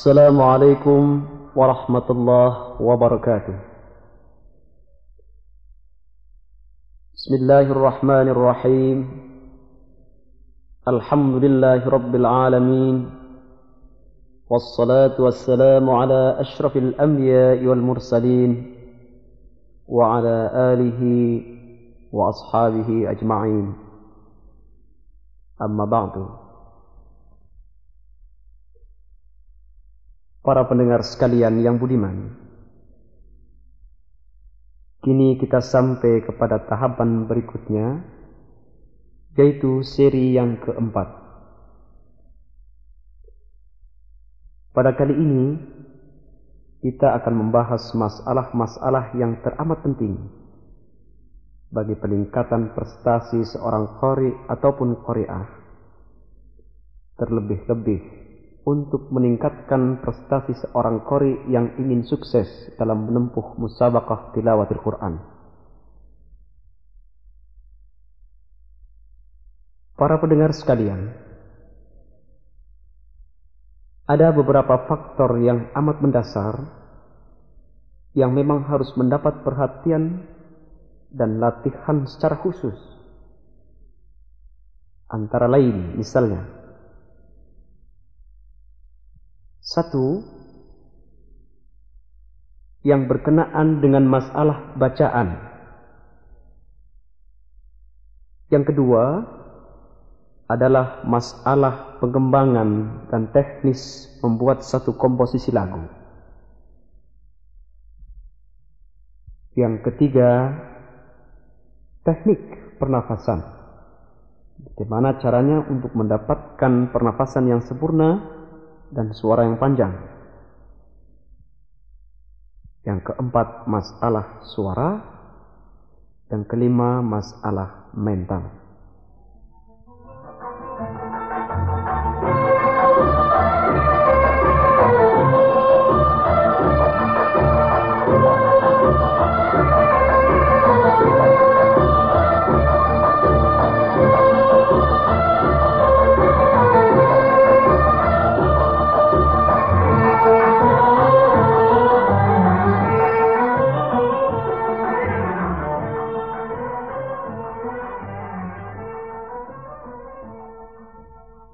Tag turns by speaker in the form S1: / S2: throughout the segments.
S1: السلام عليكم ورحمة الله وبركاته. بسم الله الرحمن الرحيم. الحمد لله رب العالمين. والصلاة والسلام على أشرف الأنبياء والمرسلين وعلى آله وأصحابه أجمعين. أما بعد. Para pendengar sekalian yang budiman. Kini kita sampai kepada tahapan berikutnya Yaitu seri yang keempat. Pada kali ini Kita akan membahas masalah-masalah yang teramat penting Bagi peningkatan prestasi seorang kori ataupun koriah Terlebih-lebih untuk meningkatkan prestasi seorang kori yang ingin sukses dalam menempuh musabaqah tilawatil Quran. Para pendengar sekalian, ada beberapa faktor yang amat mendasar yang memang harus mendapat perhatian dan latihan secara khusus. Antara lain, misalnya, Satu, yang berkenaan dengan masalah bacaan. Yang kedua adalah masalah pengembangan dan teknis membuat satu komposisi lagu. Yang ketiga, teknik pernafasan. Bagaimana caranya untuk mendapatkan pernafasan yang sempurna dan suara yang panjang. Yang keempat, masalah suara. Dan kelima, masalah mental.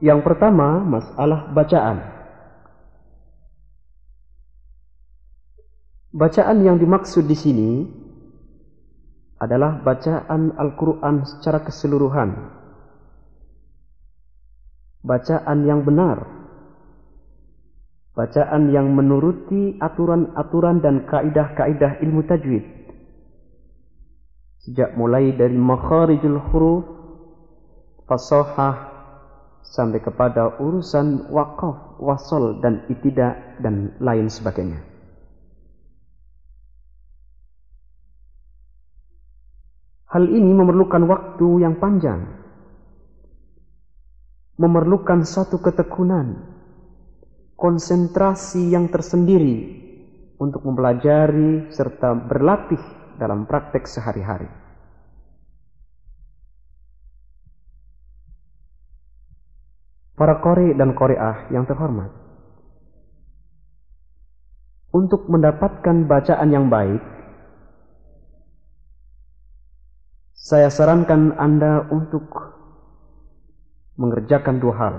S1: Yang pertama, masalah bacaan. Bacaan yang dimaksud di sini adalah bacaan Al-Quran secara keseluruhan. Bacaan yang benar. Bacaan yang menuruti aturan-aturan dan kaidah-kaidah ilmu tajwid. Sejak mulai dari makharijul huruf, fasahah, sampai kepada urusan wakaf, wasol dan itidak dan lain sebagainya. Hal ini memerlukan waktu yang panjang. Memerlukan satu ketekunan, konsentrasi yang tersendiri untuk mempelajari serta berlatih dalam praktek sehari-hari. Para kori dan koreah yang terhormat. Untuk mendapatkan bacaan yang baik, saya sarankan Anda untuk mengerjakan dua hal.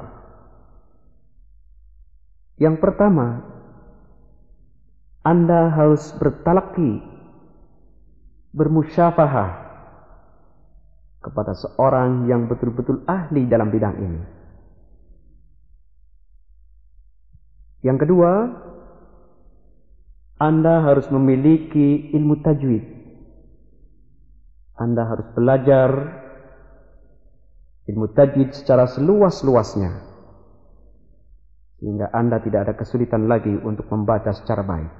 S1: Yang pertama, Anda harus bertalaki, bermusyafahah kepada seorang yang betul-betul ahli dalam bidang ini. Yang kedua, Anda harus memiliki ilmu tajwid. Anda harus belajar ilmu tajwid secara seluas-luasnya. Sehingga Anda tidak ada kesulitan lagi untuk membaca secara baik.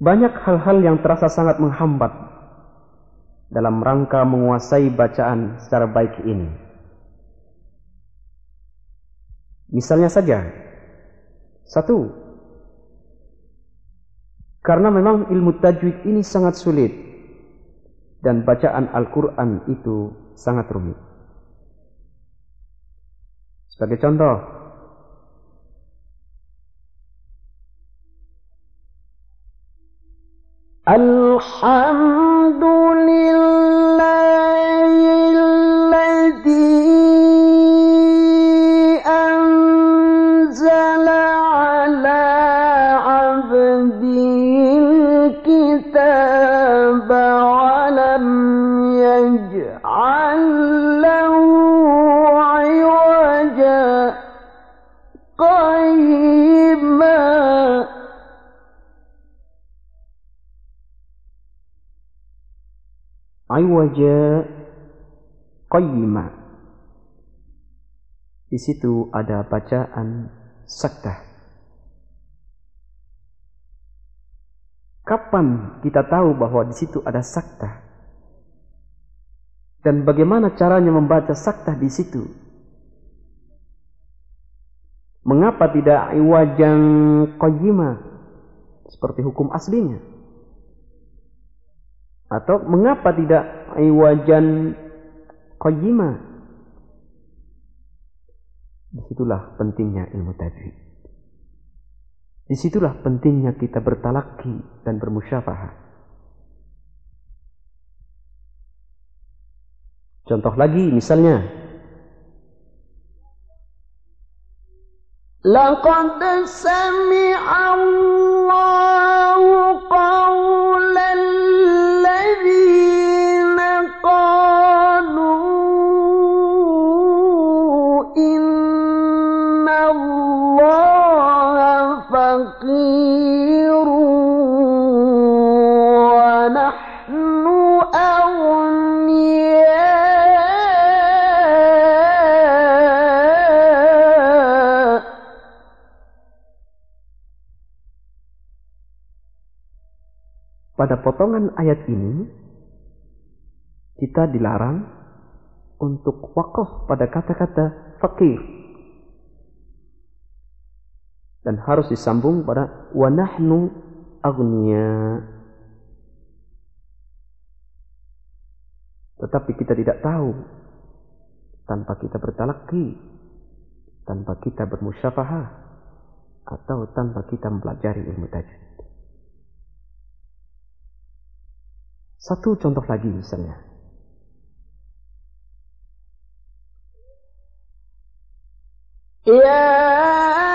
S1: Banyak hal-hal yang terasa sangat menghambat dalam rangka menguasai bacaan secara baik ini. Misalnya saja, satu, karena memang ilmu tajwid ini sangat sulit dan bacaan Al-Quran itu sangat rumit. Sebagai contoh, Iwaja qayyima. Di situ ada bacaan sakta. Kapan kita tahu bahwa di situ ada sakta? Dan bagaimana caranya membaca sakta di situ? Mengapa tidak iwajang qayyima seperti hukum aslinya? Atau mengapa tidak iwajan qayyima? Di situlah pentingnya ilmu tajwid. Di situlah pentingnya kita bertalaki dan bermusyafahah. Contoh lagi misalnya.
S2: Laqad sami'a
S1: Allah potongan ayat ini, kita dilarang untuk wakaf pada kata-kata fakir. Dan harus disambung pada wanahnu agnia. Tetapi kita tidak tahu tanpa kita bertalaki, tanpa kita bermusyafahah, atau tanpa kita mempelajari ilmu tajwid. Satu contoh lagi misalnya.
S2: يا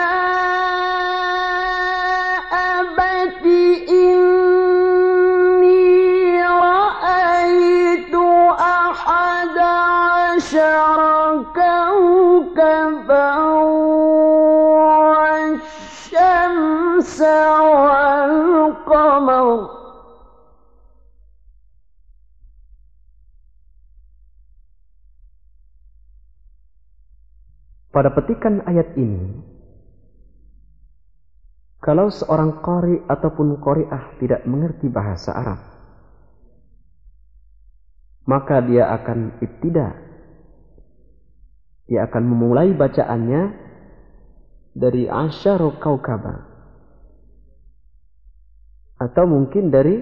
S1: Pada petikan ayat ini, kalau seorang qari ataupun qari'ah tidak mengerti bahasa Arab, maka dia akan ibtida. Dia akan memulai bacaannya dari asyaru kaukaba. Atau mungkin dari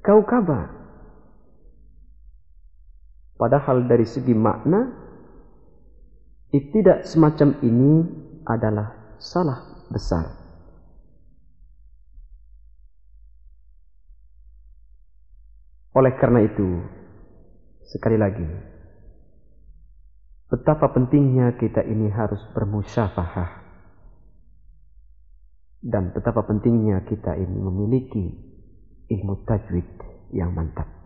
S1: kaukaba. Padahal dari segi makna Ibtidak semacam ini adalah salah besar. Oleh karena itu, sekali lagi, betapa pentingnya kita ini harus bermusyafahah dan betapa pentingnya kita ini memiliki ilmu tajwid yang mantap.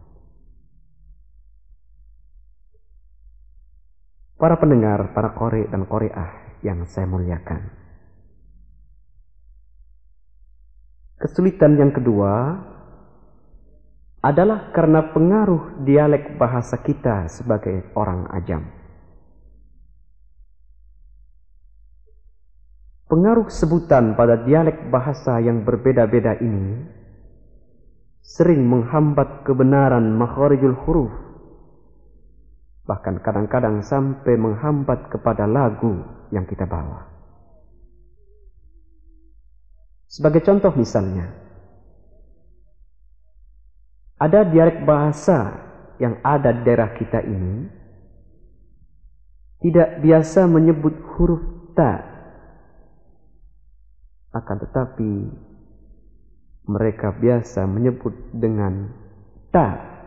S1: Para pendengar, para kore dan koreah yang saya muliakan. Kesulitan yang kedua adalah karena pengaruh dialek bahasa kita sebagai orang ajam. Pengaruh sebutan pada dialek bahasa yang berbeda-beda ini sering menghambat kebenaran makharijul huruf bahkan kadang-kadang sampai menghambat kepada lagu yang kita bawa. Sebagai contoh misalnya, ada dialek bahasa yang ada di daerah kita ini tidak biasa menyebut huruf ta akan tetapi mereka biasa menyebut dengan ta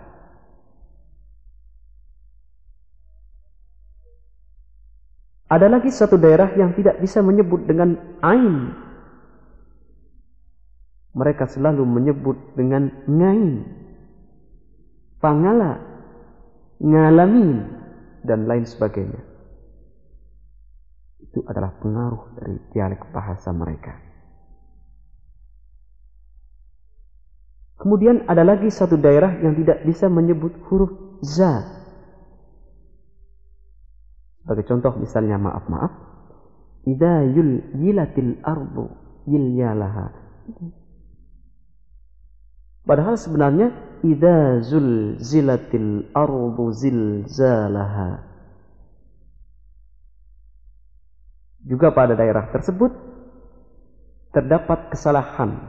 S1: Ada lagi satu daerah yang tidak bisa menyebut dengan ain. Mereka selalu menyebut dengan ngain. Pangala, ngalamin, dan lain sebagainya. Itu adalah pengaruh dari dialek bahasa mereka. Kemudian ada lagi satu daerah yang tidak bisa menyebut huruf za sebagai contoh misalnya maaf-maaf. Idza yul yilatil ardu yilyalaha. Padahal sebenarnya idza zilatil ardu zilzalaha. Juga pada daerah tersebut terdapat kesalahan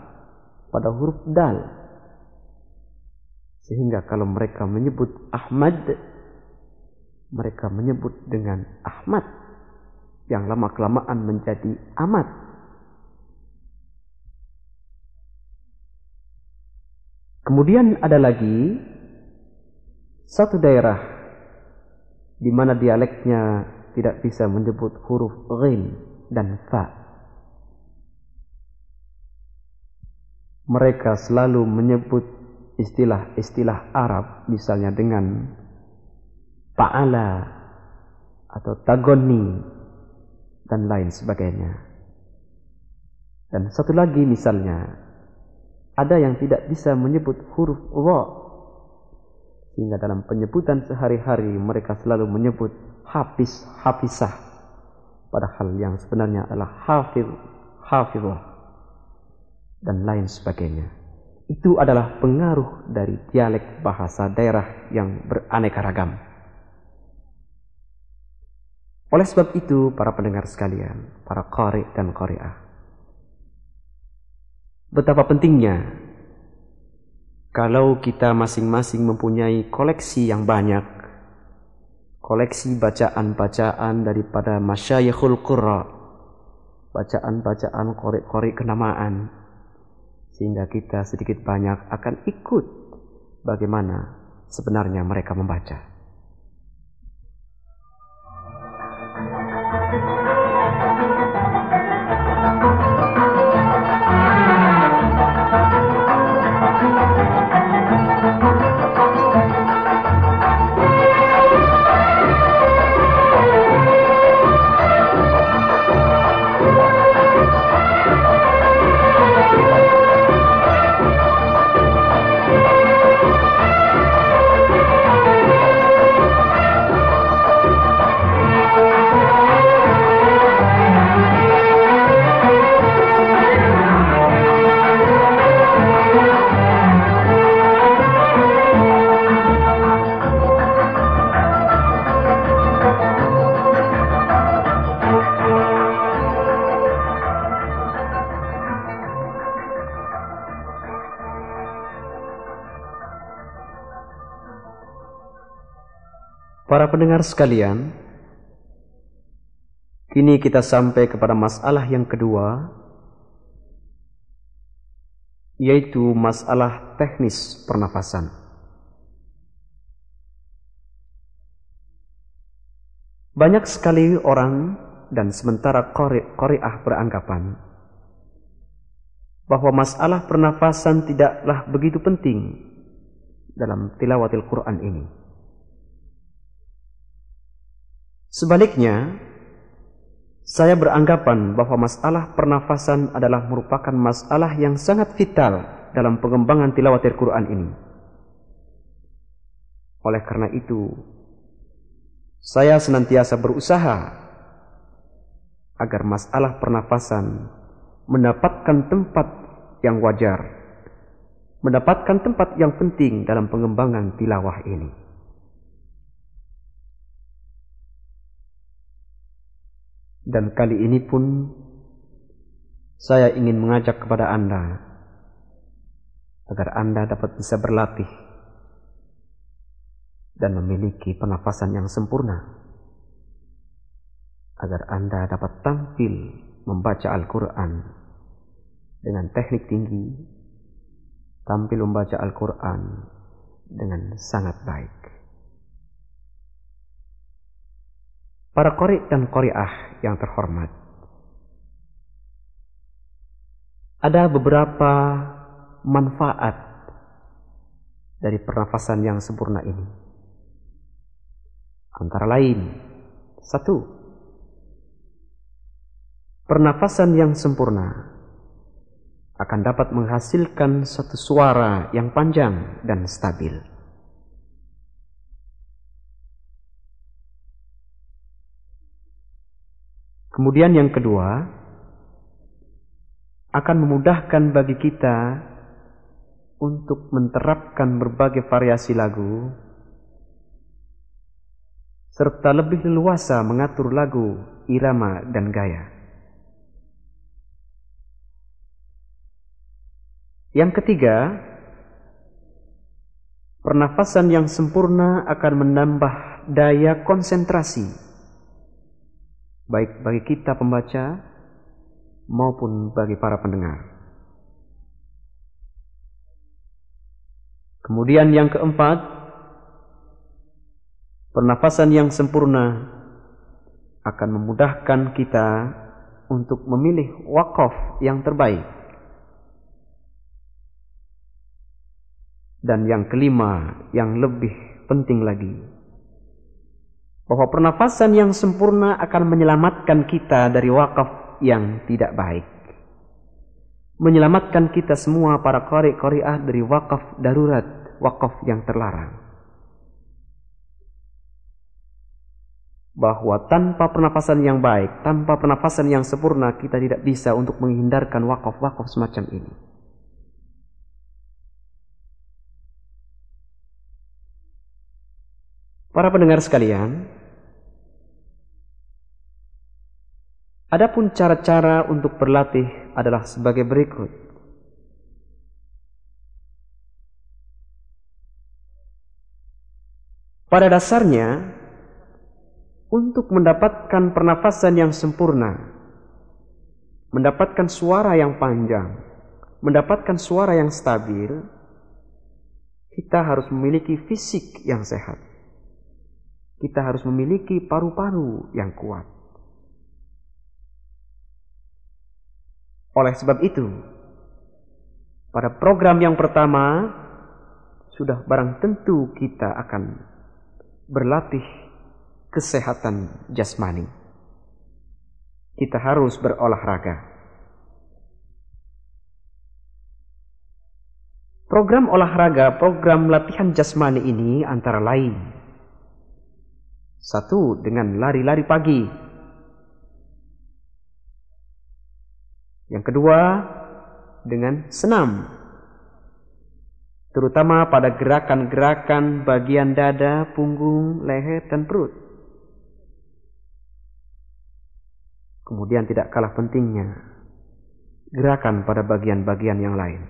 S1: pada huruf dal. Sehingga kalau mereka menyebut Ahmad mereka menyebut dengan Ahmad yang lama-kelamaan menjadi Ahmad. Kemudian ada lagi satu daerah di mana dialeknya tidak bisa menyebut huruf ghin dan fa. Mereka selalu menyebut istilah-istilah Arab misalnya dengan ta'ala atau tagoni dan lain sebagainya. Dan satu lagi misalnya, ada yang tidak bisa menyebut huruf wa sehingga dalam penyebutan sehari-hari mereka selalu menyebut hafiz hafizah padahal yang sebenarnya adalah hafiz hafizah dan lain sebagainya itu adalah pengaruh dari dialek bahasa daerah yang beraneka ragam. Oleh sebab itu, para pendengar sekalian, para qari dan qari'ah, betapa pentingnya kalau kita masing-masing mempunyai koleksi yang banyak, koleksi bacaan-bacaan daripada masyayikhul qurra, bacaan-bacaan qari-qari kenamaan, sehingga kita sedikit banyak akan ikut bagaimana sebenarnya mereka membaca. Pendengar sekalian, kini kita sampai kepada masalah yang kedua, yaitu masalah teknis pernafasan. Banyak sekali orang dan sementara Koreah beranggapan bahwa masalah pernafasan tidaklah begitu penting dalam tilawatil Quran ini. Sebaliknya, saya beranggapan bahwa masalah pernafasan adalah merupakan masalah yang sangat vital dalam pengembangan tilawat Al-Quran ini. Oleh karena itu, saya senantiasa berusaha agar masalah pernafasan mendapatkan tempat yang wajar, mendapatkan tempat yang penting dalam pengembangan tilawah ini. Dan kali ini pun saya ingin mengajak kepada Anda agar Anda dapat bisa berlatih dan memiliki pernafasan yang sempurna. agar Anda dapat tampil membaca Al-Quran dengan teknik tinggi, tampil membaca Al-Quran dengan sangat baik. Para kori dan koriah yang terhormat, ada beberapa manfaat dari pernafasan yang sempurna ini. Antara lain, satu, pernafasan yang sempurna akan dapat menghasilkan satu suara yang panjang dan stabil. Kemudian yang kedua, akan memudahkan bagi kita untuk menerapkan berbagai variasi lagu serta lebih leluasa mengatur lagu, irama, dan gaya. Yang ketiga, pernafasan yang sempurna akan menambah daya konsentrasi baik bagi kita pembaca maupun bagi para pendengar. Kemudian yang keempat, pernafasan yang sempurna akan memudahkan kita untuk memilih wakaf yang terbaik. Dan yang kelima, yang lebih penting lagi, bahwa pernafasan yang sempurna akan menyelamatkan kita dari wakaf yang tidak baik. Menyelamatkan kita semua para kori koriah dari wakaf darurat, wakaf yang terlarang. Bahwa tanpa pernafasan yang baik, tanpa pernafasan yang sempurna, kita tidak bisa untuk menghindarkan wakaf-wakaf semacam ini. Para pendengar sekalian, adapun cara-cara untuk berlatih adalah sebagai berikut. Pada dasarnya, untuk mendapatkan pernafasan yang sempurna, mendapatkan suara yang panjang, mendapatkan suara yang stabil, kita harus memiliki fisik yang sehat kita harus memiliki paru-paru yang kuat. Oleh sebab itu, pada program yang pertama sudah barang tentu kita akan berlatih kesehatan jasmani. Kita harus berolahraga. Program olahraga, program latihan jasmani ini antara lain satu dengan lari-lari pagi. Yang kedua dengan senam. Terutama pada gerakan-gerakan bagian dada, punggung, leher, dan perut. Kemudian tidak kalah pentingnya gerakan pada bagian-bagian yang lain.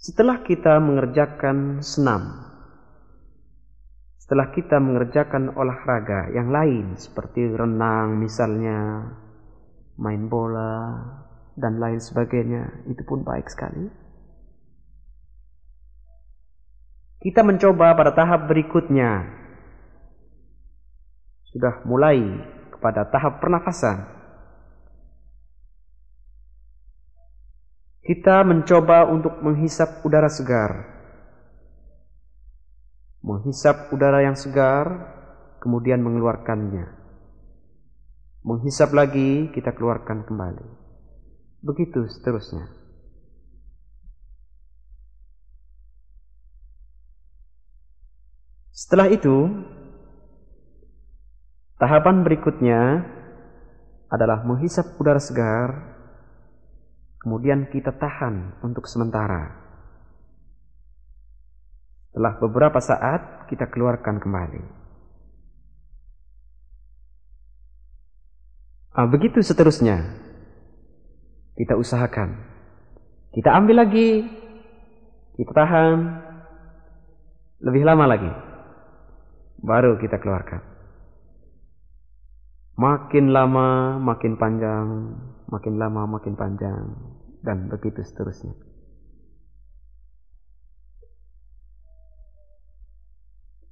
S1: Setelah kita mengerjakan senam, setelah kita mengerjakan olahraga yang lain seperti renang misalnya, main bola, dan lain sebagainya, itu pun baik sekali. Kita mencoba pada tahap berikutnya, sudah mulai kepada tahap pernafasan. Kita mencoba untuk menghisap udara segar. Menghisap udara yang segar, kemudian mengeluarkannya. Menghisap lagi, kita keluarkan kembali. Begitu seterusnya. Setelah itu, tahapan berikutnya adalah menghisap udara segar Kemudian kita tahan untuk sementara. Setelah beberapa saat kita keluarkan kembali. Ah, begitu seterusnya. Kita usahakan. Kita ambil lagi. Kita tahan. Lebih lama lagi. baru kita keluarkan. Makin lama makin panjang, makin lama makin panjang, dan begitu seterusnya.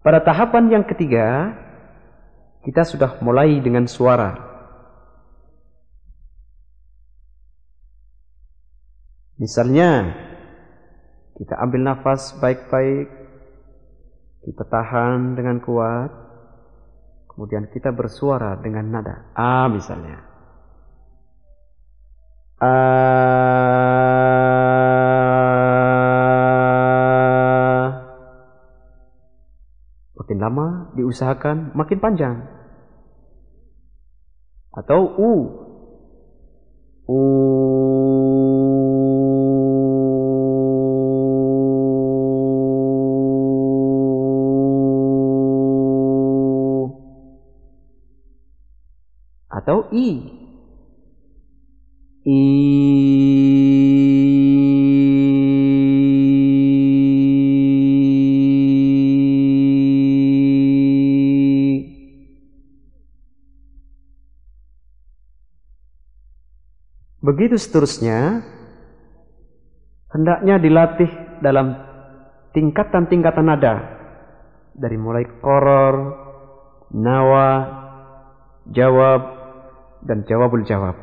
S1: Pada tahapan yang ketiga, kita sudah mulai dengan suara. Misalnya, kita ambil nafas baik-baik, kita tahan dengan kuat, kemudian kita bersuara dengan nada. A misalnya. A Makin lama diusahakan makin panjang. Atau U. U. Atau I. Begitu seterusnya, hendaknya dilatih dalam tingkatan-tingkatan nada. Dari mulai koror, nawa, jawab, dan jawabul jawab.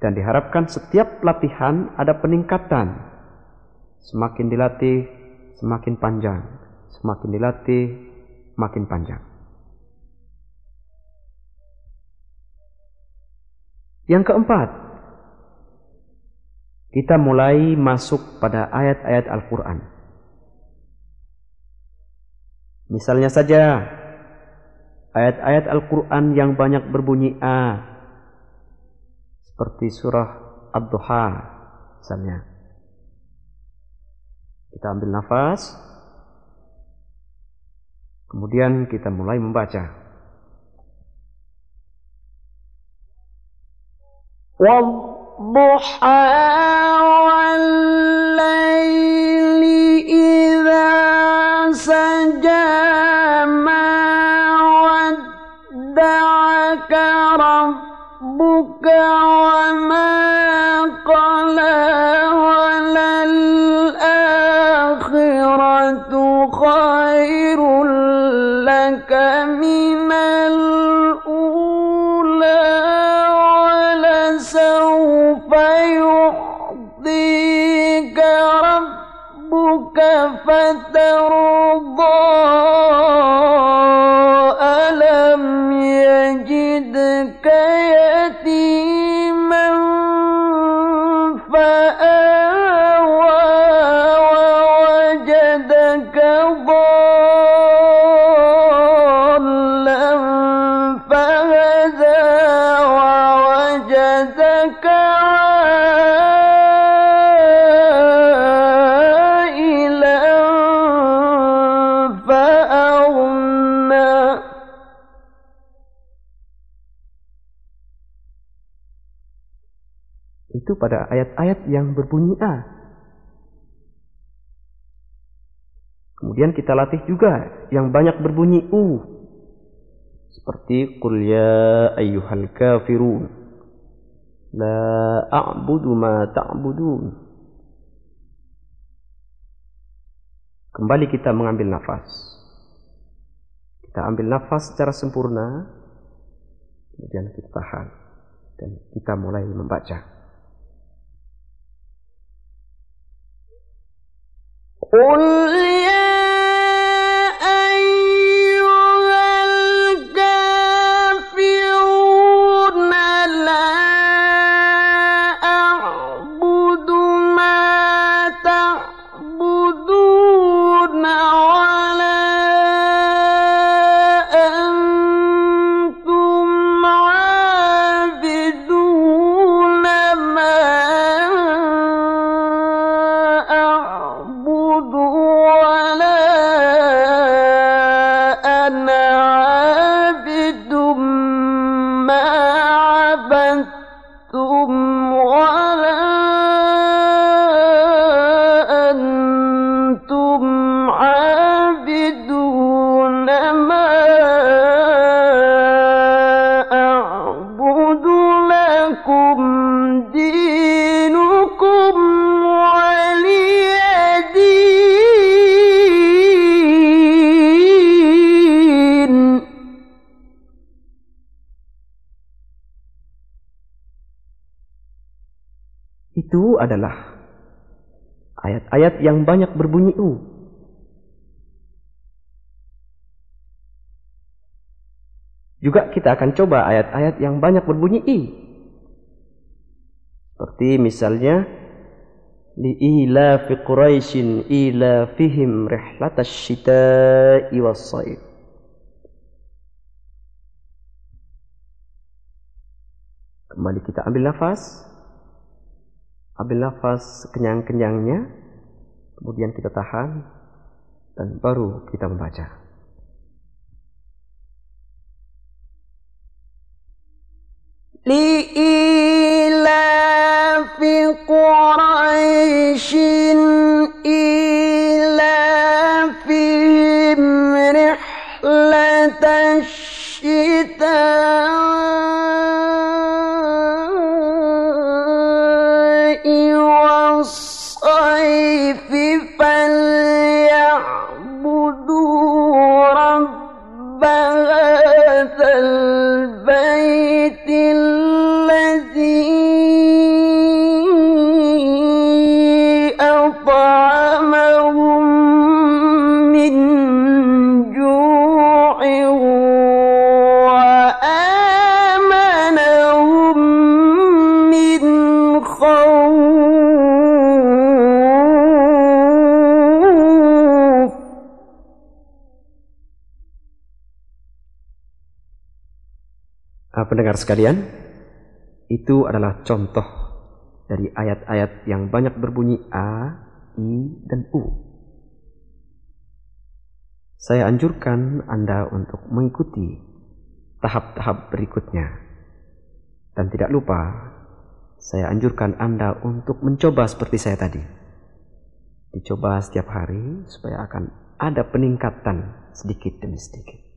S1: Dan diharapkan setiap latihan ada peningkatan. Semakin dilatih, semakin panjang. Semakin dilatih, makin panjang. Yang keempat, kita mulai masuk pada ayat-ayat Al-Quran. Misalnya saja, ayat-ayat Al-Quran yang banyak berbunyi A, seperti surah Ad-Duha, misalnya. Kita ambil nafas, kemudian kita mulai membaca.
S2: والضحى والليل إذا سجى ما ودعك ربك وما قلى
S1: Itu pada ayat-ayat yang berbunyi A. Kemudian kita latih juga yang banyak berbunyi U. Seperti Qul ya ayyuhal kafirun. La a'budu ma ta'budun. Kembali kita mengambil nafas. Kita ambil nafas secara sempurna. Kemudian kita tahan. Dan kita mulai membaca.
S2: قل يا
S1: Adalah ayat-ayat yang banyak berbunyi U. Juga kita akan coba ayat-ayat yang banyak berbunyi I. Seperti misalnya li'ilafi Quraisyin ilafihim rihlatas syita'i was-saif. Kembali kita ambil nafas Ambil nafas kenyang-kenyangnya. Kemudian kita tahan. Dan baru kita membaca.
S2: لإيلاف قريش إيلافهم والصيف
S1: pendengar sekalian, itu adalah contoh dari ayat-ayat yang banyak berbunyi A, I, dan U. Saya anjurkan Anda untuk mengikuti tahap-tahap berikutnya. Dan tidak lupa, saya anjurkan Anda untuk mencoba seperti saya tadi. Dicoba setiap hari supaya akan ada peningkatan sedikit demi sedikit.